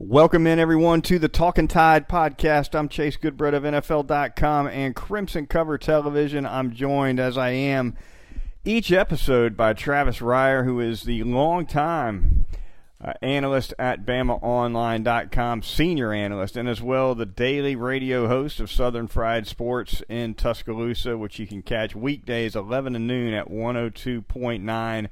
Welcome in, everyone, to the Talking Tide podcast. I'm Chase Goodbread of NFL.com and Crimson Cover Television. I'm joined, as I am each episode, by Travis Reier, who is the longtime uh, analyst at BamaOnline.com, senior analyst, and as well the daily radio host of Southern Fried Sports in Tuscaloosa, which you can catch weekdays 11 to noon at 102.9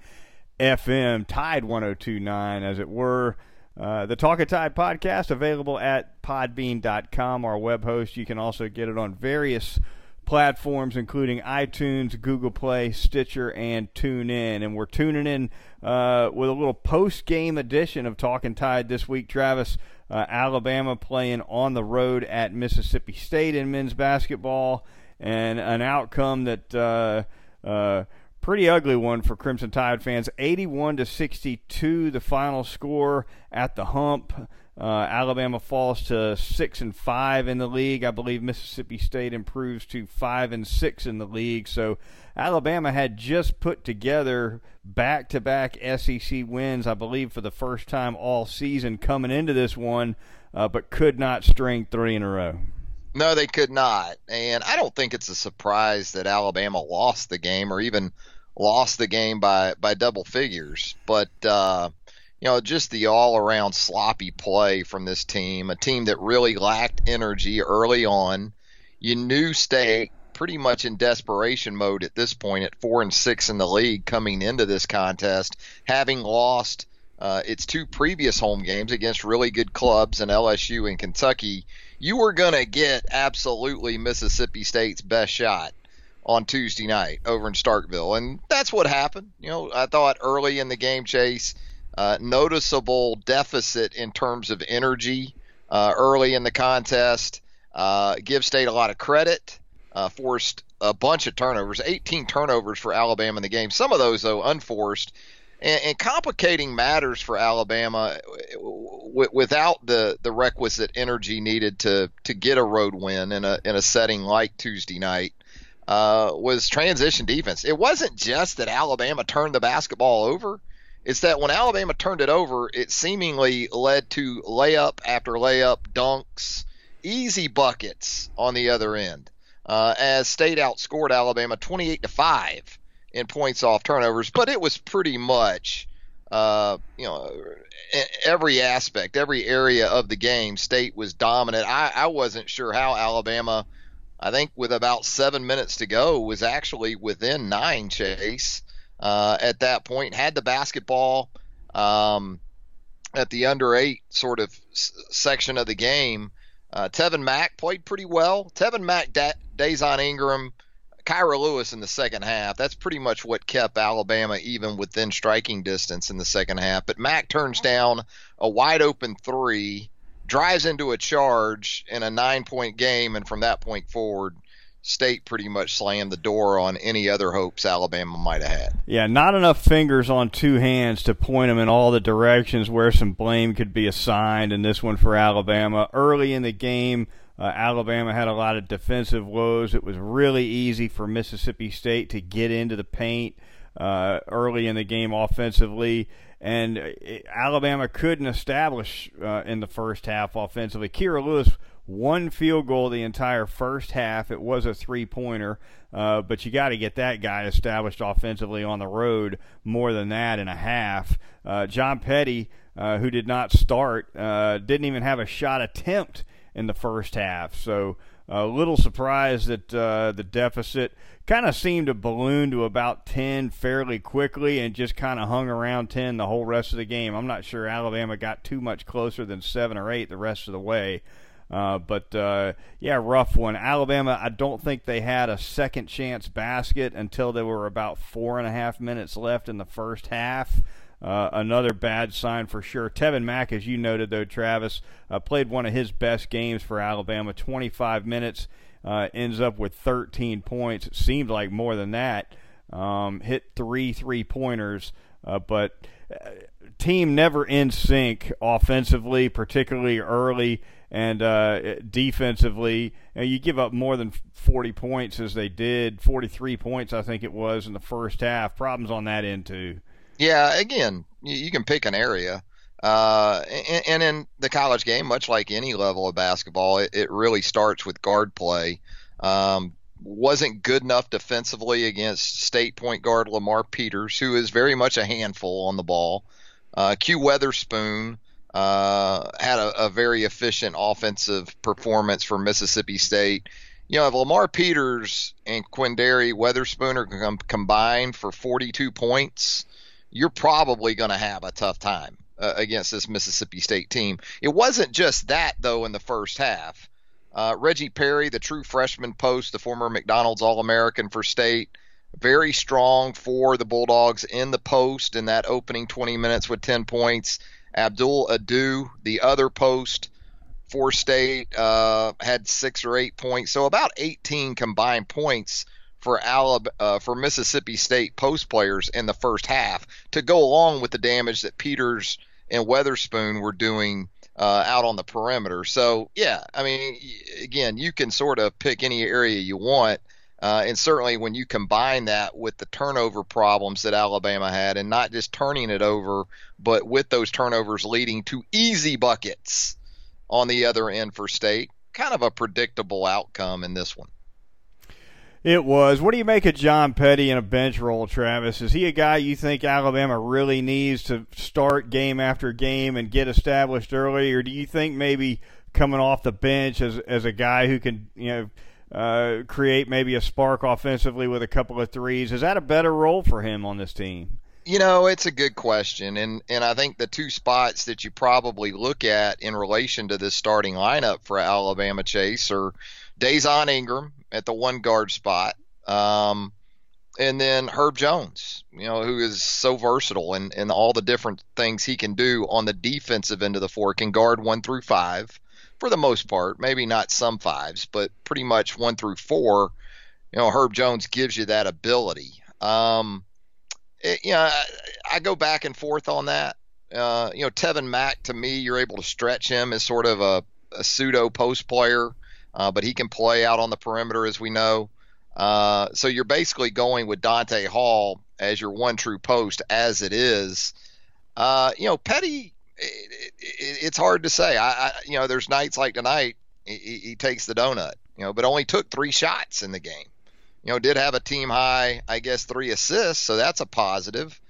FM, Tide 102.9, as it were. Uh, the Talking Tide podcast available at podbean.com, our web host. You can also get it on various platforms, including iTunes, Google Play, Stitcher, and TuneIn. And we're tuning in uh, with a little post game edition of Talking Tide this week, Travis. Uh, Alabama playing on the road at Mississippi State in men's basketball, and an outcome that uh, uh pretty ugly one for Crimson Tide fans. 81 to 62, the final score at the hump. Uh, Alabama falls to six and five in the league. I believe Mississippi State improves to five and six in the league. So Alabama had just put together back-to-back SEC wins, I believe, for the first time all season coming into this one, uh, but could not string three in a row. No, they could not. And I don't think it's a surprise that Alabama lost the game or even lost the game by by double figures. But uh, you know, just the all around sloppy play from this team, a team that really lacked energy early on. You knew State pretty much in desperation mode at this point at four and six in the league coming into this contest, having lost uh, its two previous home games against really good clubs in LSU and Kentucky. You were going to get absolutely Mississippi State's best shot on Tuesday night over in Starkville, and that's what happened. You know, I thought early in the game, Chase, uh, noticeable deficit in terms of energy uh, early in the contest. Uh, give State a lot of credit. Uh, forced a bunch of turnovers, 18 turnovers for Alabama in the game. Some of those though unforced. And, and complicating matters for Alabama w- without the, the requisite energy needed to, to get a road win in a in a setting like Tuesday night uh, was transition defense. It wasn't just that Alabama turned the basketball over. It's that when Alabama turned it over, it seemingly led to layup after layup, dunks, easy buckets on the other end. Uh, as State outscored Alabama 28 to five in points off turnovers, but it was pretty much, uh, you know, every aspect, every area of the game, State was dominant. I, I wasn't sure how Alabama I think with about seven minutes to go, was actually within nine chase uh, at that point. Had the basketball um, at the under eight sort of s- section of the game. Uh, Tevin Mack played pretty well. Tevin Mack, da- Dazon Ingram, Kira Lewis in the second half. That's pretty much what kept Alabama even within striking distance in the second half. But Mack turns down a wide open three drives into a charge in a nine point game, and from that point forward, State pretty much slammed the door on any other hopes Alabama might have had. Yeah, not enough fingers on two hands to point them in all the directions where some blame could be assigned, and this one for Alabama. Early in the game, uh, Alabama had a lot of defensive woes. It was really easy for Mississippi State to get into the paint uh, early in the game offensively and uh, Alabama couldn't establish uh, in the first half offensively. Kira Lewis one field goal the entire first half. It was a three pointer, uh, but you got to get that guy established offensively on the road more than that in a half. Uh, John Petty, uh, who did not start, uh, didn't even have a shot attempt in the first half. So a little surprised that uh, the deficit kind of seemed to balloon to about 10 fairly quickly and just kind of hung around 10 the whole rest of the game. I'm not sure Alabama got too much closer than 7 or 8 the rest of the way. Uh, but uh, yeah, rough one. Alabama, I don't think they had a second chance basket until there were about four and a half minutes left in the first half. Uh, another bad sign for sure. Tevin Mack, as you noted, though, Travis, uh, played one of his best games for Alabama 25 minutes, uh, ends up with 13 points. It seemed like more than that. Um, hit three three pointers, uh, but uh, team never in sync offensively, particularly early and uh, defensively. You, know, you, give up more than 40 points as they did, 43 points, I think it was, in the first half. Problems on that end, too. Yeah, again, you, you can pick an area. Uh, and, and, in the college game, much like any level of basketball, it, it really starts with guard play. Um, wasn't good enough defensively against state point guard Lamar Peters, who is very much a handful on the ball. Uh, Q Weatherspoon uh, had a, a, very efficient offensive performance for Mississippi State. You know, if Lamar Peters and Quinndary Weatherspoon are com- combined for 42 points, you're probably going to have a tough time uh, against this Mississippi State team. It wasn't just that, though, in the first half. Uh, Reggie Perry, the true freshman post, the former McDonald's All American for state, very strong for the Bulldogs in the post in that opening 20 minutes with 10 points. Abdul Ado, the other post for state, uh, had six or eight points. So about 18 combined points for Alabama, uh, for Mississippi State post players in the first half to go along with the damage that Peters and Weatherspoon were doing uh, out on the perimeter. So yeah, I mean, again, you can sort of pick any area you want. Uh, and certainly when you combine that with the turnover problems that Alabama had, and not just turning it over, but with those turnovers leading to easy buckets on the other end for state, kind of a predictable outcome in this one. It was. What do you make of John Petty in a bench role, Travis? Is he a guy you think Alabama really needs to start game after game and get established early, or do you think maybe coming off the bench as as a guy who can you know uh, create maybe a spark offensively with a couple of threes? Is that a better role for him on this team? You know, it's a good question, and and I think the two spots that you probably look at in relation to this starting lineup for Alabama Chase are Dazon Ingram at the one guard spot. Um, and then Herb Jones, you know, who is so versatile and, and all the different things he can do on the defensive end of the floor, can guard one through five for the most part, maybe not some fives, but pretty much one through four. You know, Herb Jones gives you that ability. Um, it, you know, I, I, go back and forth on that. Uh, you know, Tevin Mack, to me, you're able to stretch him as sort of a, a pseudo post player uh, but he can play out on the perimeter, as we know. Uh, so you're basically going with Donta Hall as your one true post, as it is. Uh, you know, Petty, it, it, it's hard to say. I, I, you know, there's nights like tonight, he, he takes the donut, you know, but only took three shots in the game. You know, did have a team high, I guess, three assists, so that's a positive.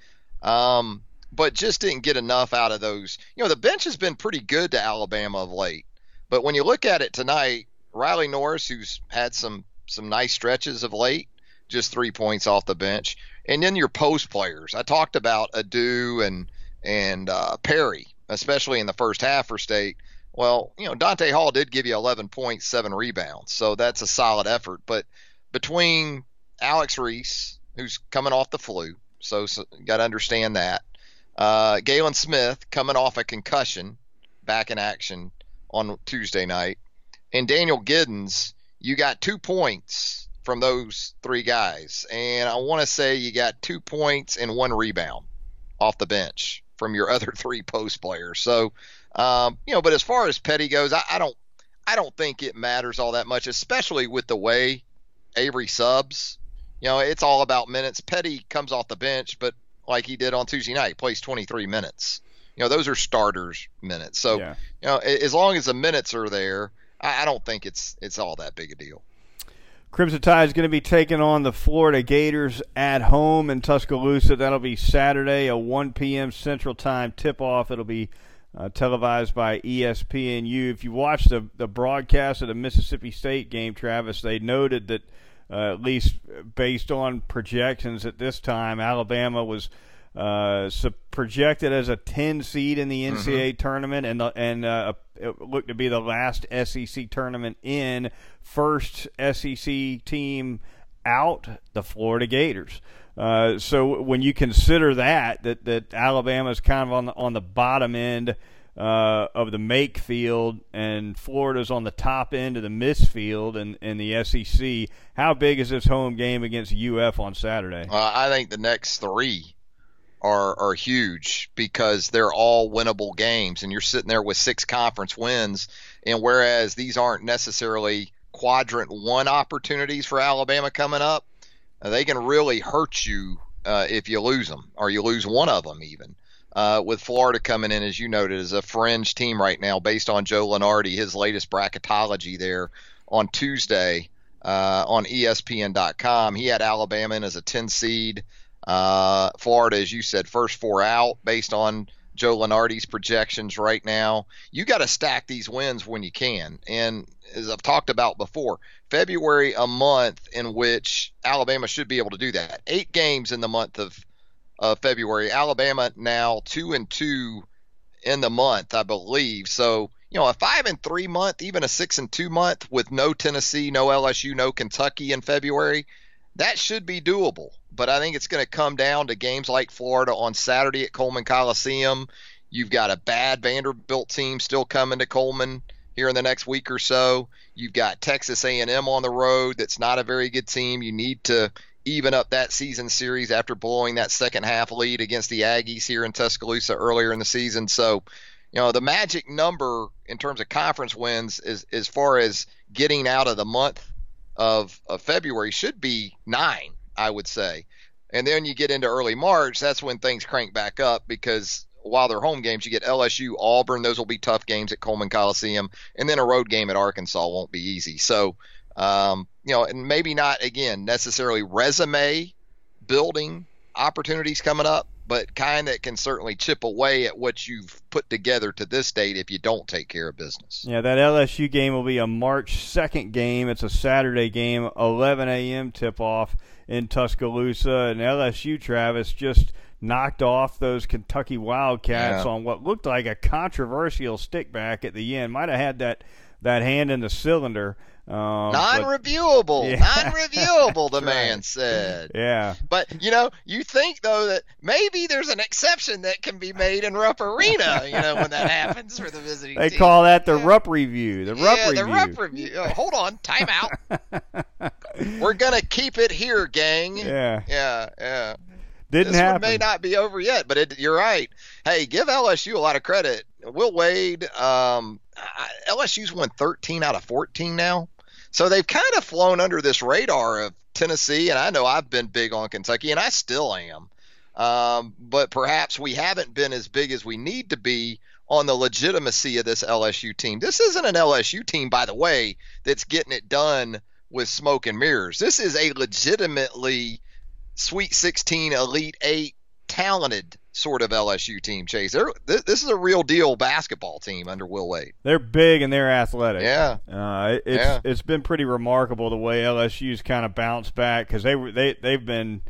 Um, but just didn't get enough out of those. You know, the bench has been pretty good to Alabama of late. But when you look at it tonight, Riley Norris, who's had some some nice stretches of late, just three points off the bench, and then your post players. I talked about Ado and and uh, Perry, especially in the first half for State. Well, you know Donta Hall did give you 11 points, seven rebounds, so that's a solid effort. But between Alex Reese, who's coming off the flu, so, so got to understand that. Uh, Galen Smith coming off a concussion, back in action on Tuesday night, and Daniel Giddens, you got two points from those three guys. And I want to say you got two points and one rebound off the bench from your other three post players. So, um, you know, but as far as Petty goes, I, I don't, I don't think it matters all that much, especially with the way Avery subs. You know, it's all about minutes. Petty comes off the bench, but like he did on Tuesday night, plays 23 minutes. You know, those are starters minutes. So, yeah. you know, as long as the minutes are there, I, I don't think it's it's all that big a deal. Crimson Tide is going to be taking on the Florida Gators at home in Tuscaloosa. That'll be Saturday, a 1 p.m. Central Time tip-off. It'll be uh, televised by ESPNU. If you watched the the broadcast of the Mississippi State game, Travis, they noted that uh, at least based on projections at this time, Alabama was uh, so projected as a 10 seed in the NCAA mm-hmm. tournament, and the, and uh, it looked to be the last SEC tournament in. First SEC team out, the Florida Gators. Uh, so when you consider that that that Alabama's kind of on the on the bottom end uh, of the make field and Florida's on the top end of the miss field in, in the SEC, how big is this home game against UF on Saturday? Uh, I think the next three are are huge because they're all winnable games, and you're sitting there with six conference wins. And whereas these aren't necessarily quadrant one opportunities for Alabama coming up, uh, they can really hurt you uh, if you lose them or you lose one of them even. uh, with Florida coming in, as you noted, as a fringe team right now based on Joe Lunardi, his latest bracketology there on Tuesday uh, on ESPN.com. He had Alabama in as a 10 seed. Uh, Florida, as you said, first four out based on Joe Lunardi's projections right now. You got to stack these wins when you can. And as I've talked about before, February, a month in which Alabama should be able to do that. Eight games in the month of, of February. Alabama now two and two in the month, I believe. So, you know, a five and three month, even a six and two month with no Tennessee, no LSU, no Kentucky in February, that should be doable. But I think it's going to come down to games like Florida on Saturday at Coleman Coliseum. You've got a bad Vanderbilt team still coming to Coleman here in the next week or so. You've got Texas A&M on the road. That's not a very good team. You need to even up that season series after blowing that second half lead against the Aggies here in Tuscaloosa earlier in the season. So, you know, the magic number in terms of conference wins is as far as getting out of the month of, of February should be nine, I would say. And then you get into early March, that's when things crank back up because while they're home games, you get LSU, Auburn. Those will be tough games at Coleman Coliseum, and then a road game at Arkansas won't be easy. So, um, you know, and maybe not again necessarily resume building opportunities coming up, but kind that can certainly chip away at what you've put together to this date if you don't take care of business. Yeah, that LSU game will be a March 2nd game. It's a Saturday game, 11 a.m. tip off in Tuscaloosa. And LSU, Travis, just knocked off those Kentucky Wildcats yeah. on what looked like a controversial stick back at the end. Might have had that that hand in the cylinder. Um, non-reviewable, yeah. non-reviewable. The man said. Yeah. But you know, you think though that maybe there's an exception that can be made in Rupp Arena. You know, when that happens for the visiting. Team, they team. call that the yeah. Rupp review. The Rupp yeah, review. the Rupp review. Oh, hold on, time out. We're gonna keep it here, gang. Yeah. Yeah. Yeah. Didn't this happen. One may not be over yet, but it, you're right. Hey, give LSU a lot of credit. Will Wade, um, LSU's won 13 out of 14 now, so they've kind of flown under this radar of Tennessee. And I know I've been big on Kentucky, and I still am. Um, but perhaps we haven't been as big as we need to be on the legitimacy of this LSU team. This isn't an LSU team, by the way, that's getting it done with smoke and mirrors. This is a legitimately Sweet 16, Elite Eight, talented sort of LSU team. Chase, they're, this is a real deal basketball team under Will Wade. They're big and they're athletic. Yeah, uh, it's yeah. it's been pretty remarkable the way LSU's kind of bounced back because they they they've been.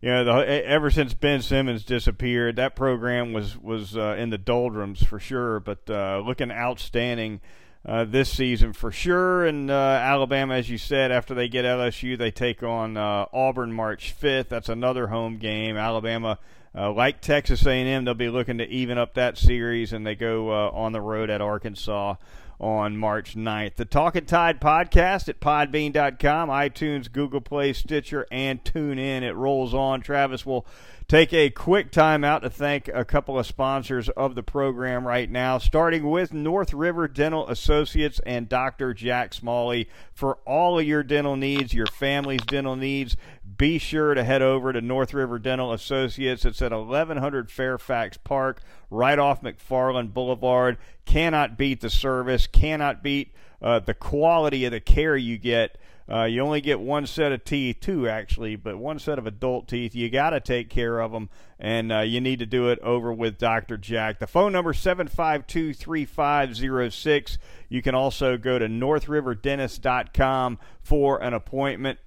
You know, the, ever since Ben Simmons disappeared, that program was was uh, in the doldrums for sure. But uh, looking outstanding uh, this season for sure. And uh, Alabama, as you said, after they get LSU, they take on uh, Auburn March 5th. That's another home game. Alabama, uh, like Texas A&M, they'll be looking to even up that series, and they go uh, on the road at Arkansas on March 9th. The Talking Tide podcast at podbean.com, iTunes, Google Play, Stitcher, and TuneIn. It rolls on. Travis will take a quick time out to thank a couple of sponsors of the program right now, starting with North River Dental Associates and Dr. Jack Smalley. For all of your dental needs, your family's dental needs, be sure to head over to North River Dental Associates. It's at 1100 Fairfax Park, right off McFarland Boulevard. Cannot beat the service, cannot beat uh, the quality of the care you get uh, you only get one set of teeth, two actually, but one set of adult teeth. You got to take care of them, and uh, you need to do it over with Dr. Jack. The phone number seven five two three five zero six. You can also go to NorthRiverDentist.com for an appointment.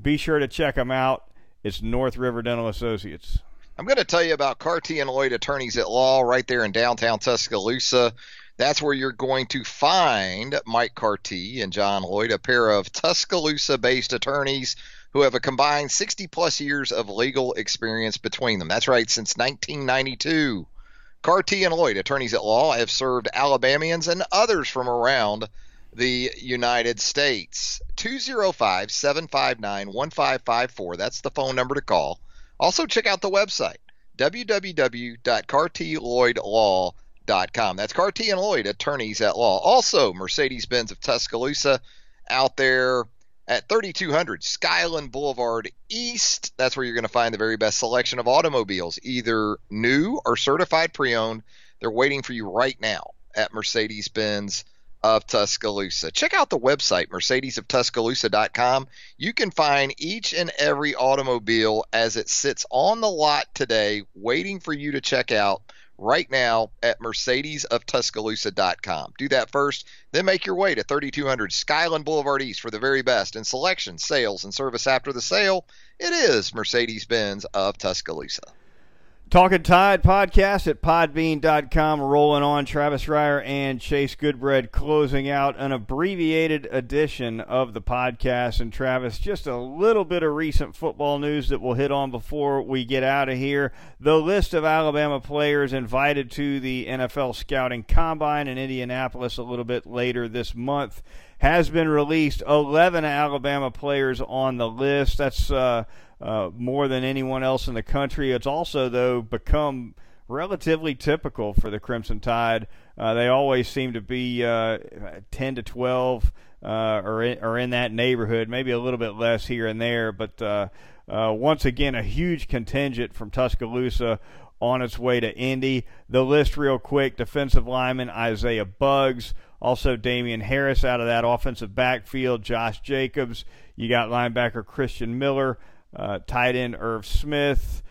Be sure to check them out. It's North River Dental Associates. I'm going to tell you about Carty and Lloyd Attorneys at Law right there in downtown Tuscaloosa. That's where you're going to find Mike Carty and John Lloyd, a pair of Tuscaloosa based attorneys who have a combined 60 plus years of legal experience between them. That's right, since 1992. Carty and Lloyd, attorneys at law, have served Alabamians and others from around the United States. 205 759 1554. That's the phone number to call. Also, check out the website www.cartylloydlaw.com com. That's Carty and Lloyd, attorneys at law. Also, Mercedes Benz of Tuscaloosa out there at 3200 Skyland Boulevard East. That's where you're going to find the very best selection of automobiles, either new or certified pre owned. They're waiting for you right now at Mercedes Benz of Tuscaloosa. Check out the website, mercedesoftuscaloosa.com. You can find each and every automobile as it sits on the lot today, waiting for you to check out right now at mercedesoftuscaloosa.com. Do that first, then make your way to 3200 Skyland Boulevard East for the very best in selection, sales, and service after the sale. It is Mercedes Benz of Tuscaloosa. Talking Tide podcast at podbean.com. Rolling on Travis Reier and Chase Goodbread closing out an abbreviated edition of the podcast. And Travis, just a little bit of recent football news that we'll hit on before we get out of here. The list of Alabama players invited to the NFL Scouting Combine in Indianapolis a little bit later this month has been released. 11 Alabama players on the list. That's. Uh, uh, more than anyone else in the country. It's also, though, become relatively typical for the Crimson Tide. Uh, they always seem to be uh, 10 to 12 uh, or, in, or in that neighborhood, maybe a little bit less here and there. But uh, uh, once again, a huge contingent from Tuscaloosa on its way to Indy. The list, real quick defensive lineman Isaiah Buggs. Also, Damien Harris out of that offensive backfield, Josh Jacobs. You got linebacker Christian Miller, uh, tight end Irv Smith,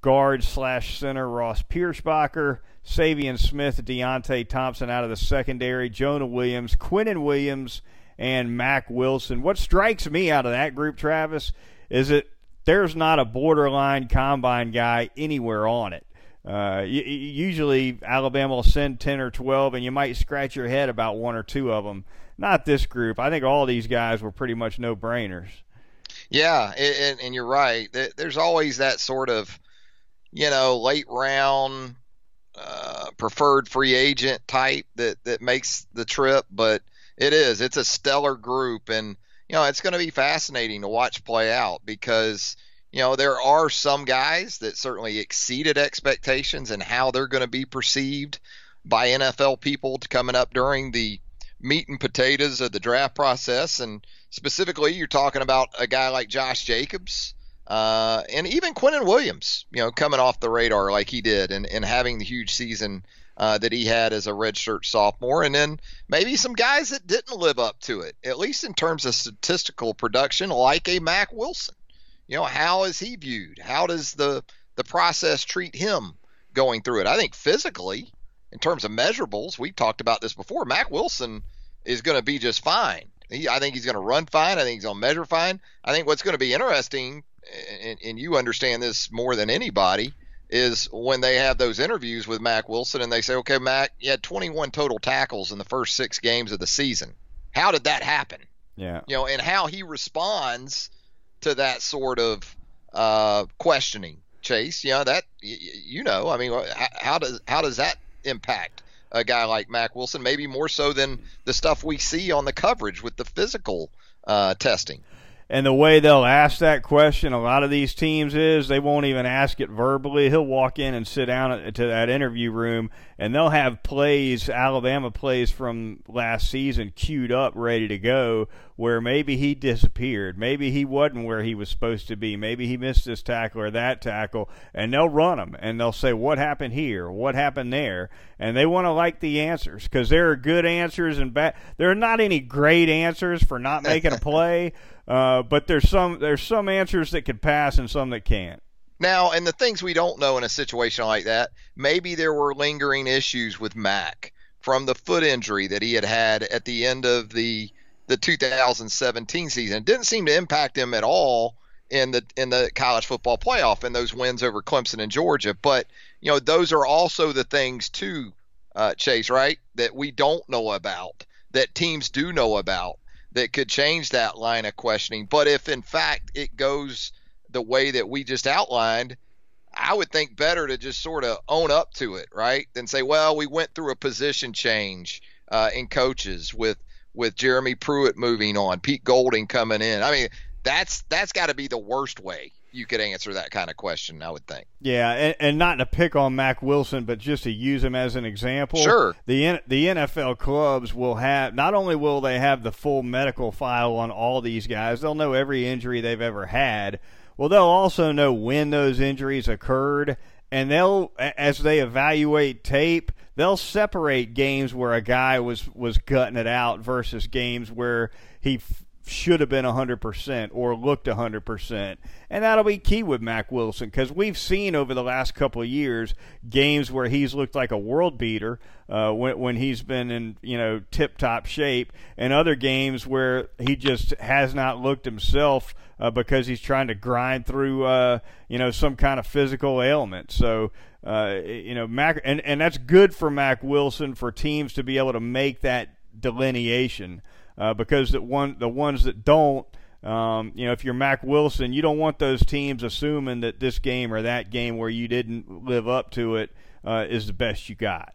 guard slash center Ross Pierschbacher, Saivion Smith, Deionte Thompson out of the secondary, Jonah Williams, Quinnen Williams, and Mack Wilson. What strikes me out of that group, Travis, is that there's not a borderline combine guy anywhere on it. Uh, usually, Alabama will send 10 or 12, and you might scratch your head about one or two of them. Not this group. I think all these guys were pretty much no brainers. Yeah, and, and you're right. There's always that sort of, you know, late round uh, preferred free agent type that that makes the trip, but it is. It's a stellar group, and you know, it's going to be fascinating to watch play out because you know there are some guys that certainly exceeded expectations and how they're going to be perceived by NFL people coming up during the meat and potatoes of the draft process and specifically, you're talking about a guy like Josh Jacobs. Uh, and even Quinnen Williams, you know, coming off the radar like he did and, and having the huge season uh, that he had as a redshirt sophomore, and then maybe some guys that didn't live up to it, at least in terms of statistical production, like a Mack Wilson. You know, how is he viewed? How does the the process treat him going through it? I think physically, in terms of measurables, we've talked about this before. Mack Wilson is going to be just fine. He, I think he's going to run fine. I think he's going to measure fine. I think what's going to be interesting, and, and you understand this more than anybody, is when they have those interviews with Mack Wilson and they say, okay, Mack, you had 21 total tackles in the first six games of the season. How did that happen? Yeah. You know, and how he responds to that sort of uh, questioning, Chase. You know that you know. I mean, how does how does that impact a guy like Mack Wilson, maybe more so than the stuff we see on the coverage with the physical uh, testing. And the way they'll ask that question, a lot of these teams is they won't even ask it verbally. He'll walk in and sit down to that interview room, and they'll have plays, Alabama plays from last season, queued up, ready to go. Where maybe he disappeared, maybe he wasn't where he was supposed to be, maybe he missed this tackle or that tackle, and they'll run them and they'll say, "What happened here? What happened there?" And they want to like the answers because there are good answers and bad. There are not any great answers for not making a play. Uh, but there's some there's some answers that could pass and some that can't. Now, and the things we don't know in a situation like that, maybe there were lingering issues with Mack from the foot injury that he had had at the end of the the 2017 season. It didn't seem to impact him at all in the in the college football playoff and those wins over Clemson and Georgia. But you know, those are also the things too, uh, Chase, right? That we don't know about, that teams do know about that could change that line of questioning. But if in fact it goes the way that we just outlined, I would think better to just sort of own up to it, right? Than say, well, we went through a position change uh, in coaches with with Jeremy Pruitt moving on, Pete Golding coming in. I mean, that's that's got to be the worst way you could answer that kind of question. I would think. Yeah, and, and not to pick on Mack Wilson, but just to use him as an example. Sure. The the NFL clubs will have not only will they have the full medical file on all these guys, they'll know every injury they've ever had. Well, they'll also know when those injuries occurred, and they'll as they evaluate tape, they'll separate games where a guy was was gutting it out versus games where he should have been 100% or looked 100%. And that'll be key with Mack Wilson because we've seen over the last couple of years games where he's looked like a world beater uh, when, when he's been in, you know, tip top shape, and other games where he just has not looked himself uh, because he's trying to grind through, uh, you know, some kind of physical ailment. So, uh, you know, Mack, and, and that's good for Mack Wilson for teams to be able to make that delineation uh, because the one the ones that don't, um, you know, if you're Mack Wilson, you don't want those teams assuming that this game or that game where you didn't live up to it uh, is the best you got.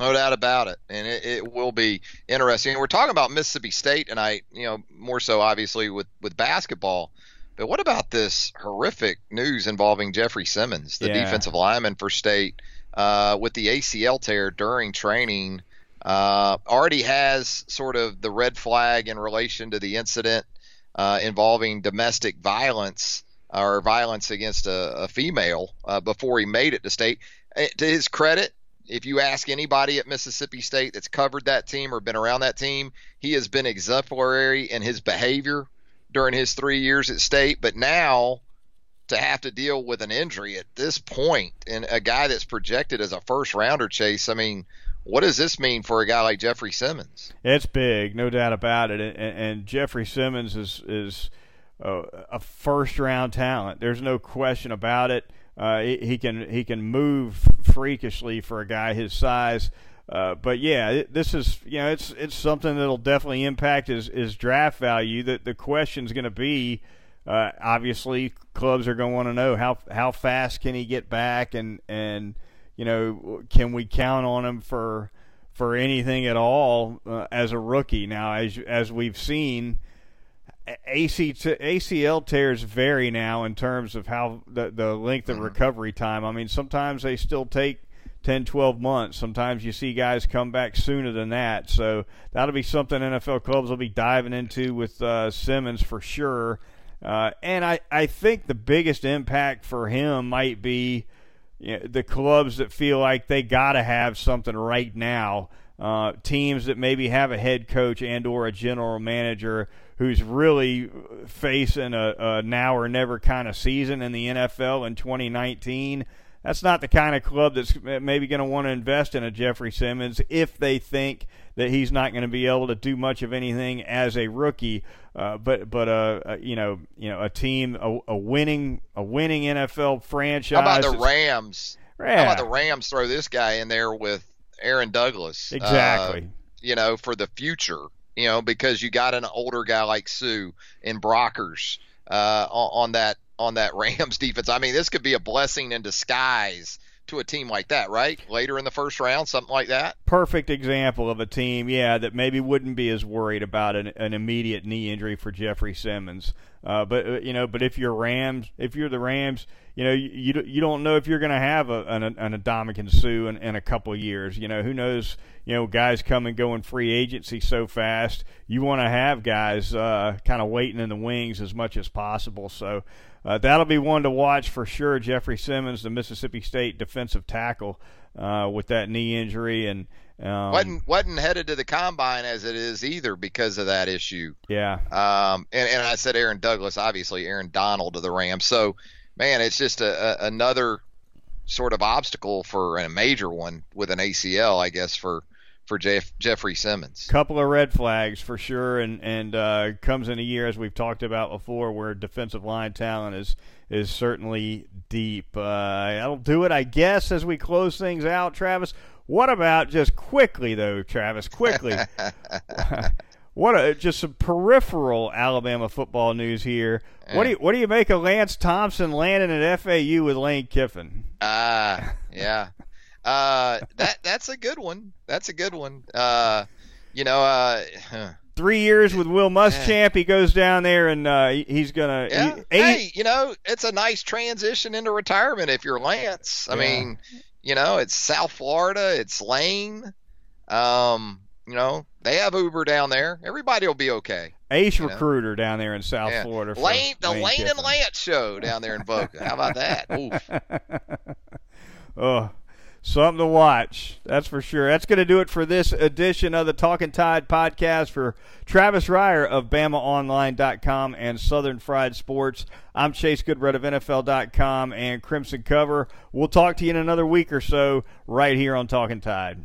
No doubt about it, and it, it will be interesting. And we're talking about Mississippi State tonight, you know, more so obviously with with basketball. But what about this horrific news involving Jeffrey Simmons, the yeah. defensive lineman for State, uh, with the ACL tear during training? Uh, already has sort of the red flag in relation to the incident uh, involving domestic violence or violence against a, a female uh, before he made it to state. Eh, to his credit, if you ask anybody at Mississippi State that's covered that team or been around that team, he has been exemplary in his behavior during his three years at State. But now to have to deal with an injury at this point and a guy that's projected as a first rounder chase, I mean, what does this mean for a guy like Jeffrey Simmons? It's big, no doubt about it. And, and Jeffrey Simmons is is a, a, first round talent. There's no question about it. Uh, he, he, can he can move freakishly for a guy his size. Uh, but yeah, this is you know it's it's something that'll definitely impact his, his draft value. That the question is going to be, uh, obviously, clubs are going to want to know how how fast can he get back and and you know, can we count on him for for anything at all uh, as a rookie? Now, as as we've seen, AC ACL tears vary now in terms of how the the length of mm-hmm. recovery time. I mean, sometimes they still take 10, 12 months. Sometimes you see guys come back sooner than that. So that'll be something NFL clubs will be diving into with uh, Simmons for sure. Uh, and I, I think the biggest impact for him might be you know, the clubs that feel like they got to have something right now. Uh, teams that maybe have a head coach and or a general manager who's really facing a, a now or never kind of season in the NFL in 2019 that's not the kind of club that's maybe going to want to invest in a Jeffrey Simmons if they think that he's not going to be able to do much of anything as a rookie. Uh, but but uh, uh, you know you know a team a, a, winning a winning NFL franchise. How about the Rams? Yeah. How about the Rams throw this guy in there with Aaron Douglas? Exactly. Uh, you know for the future. You know because you got an older guy like Suh and Brockers uh, on, on that on that Rams defense. I mean, this could be a blessing in disguise to a team like that, right? Later in the first round, something like that. Perfect example of a team, yeah, that maybe wouldn't be as worried about an, an immediate knee injury for Jeffrey Simmons. Uh, but uh, you know, but if you're Rams, if you're the Rams, you know, you you, don't know if you're going to have a, an an Ndamukong Suh in, in a couple of years. You know, who knows? You know, guys come and go in free agency so fast. You want to have guys uh, kind of waiting in the wings as much as possible. So uh, that'll be one to watch for sure. Jeffrey Simmons, the Mississippi State defensive tackle, uh, with that knee injury and. Um, wasn't wasn't headed to the combine as it is either because of that issue. Yeah. Um. And, and I said Aaron Douglas, obviously Aaron Donald to the Rams. So man, it's just a, a, another sort of obstacle for a major one with an ACL, I guess, for for Jeff, Jeffrey Simmons. Couple of red flags for sure, and and uh, comes in a year as we've talked about before, where defensive line talent is is certainly deep. Uh, that'll do it, I guess, as we close things out. Travis, what about just quickly though, Travis? Quickly. what a just some peripheral Alabama football news here. What do you what do you make of Lance Thompson landing at FAU with Lane Kiffin? Ah, uh, yeah. Uh, that that's a good one. That's a good one. Uh, you know, uh, three years with Will Muschamp. He goes down there and uh, he's gonna. Yeah. He, hey, you know, it's a nice transition into retirement if you're Lance. I Yeah. mean, you know, it's South Florida, it's Lane. Um, you know, they have Uber down there. Everybody will be okay. ace you know. recruiter down there in South Yeah. Florida. for Lane, the Lane, and Lance show down there in Boca. How about that? Oof. Oh, something to watch. That's for sure. That's going to do it for this edition of the Talking Tide podcast for Travis Reier of BamaOnline.com and Southern Fried Sports. I'm Chase Goodbread of NFL.com and Crimson Cover. We'll talk to you in another week or so right here on Talking Tide.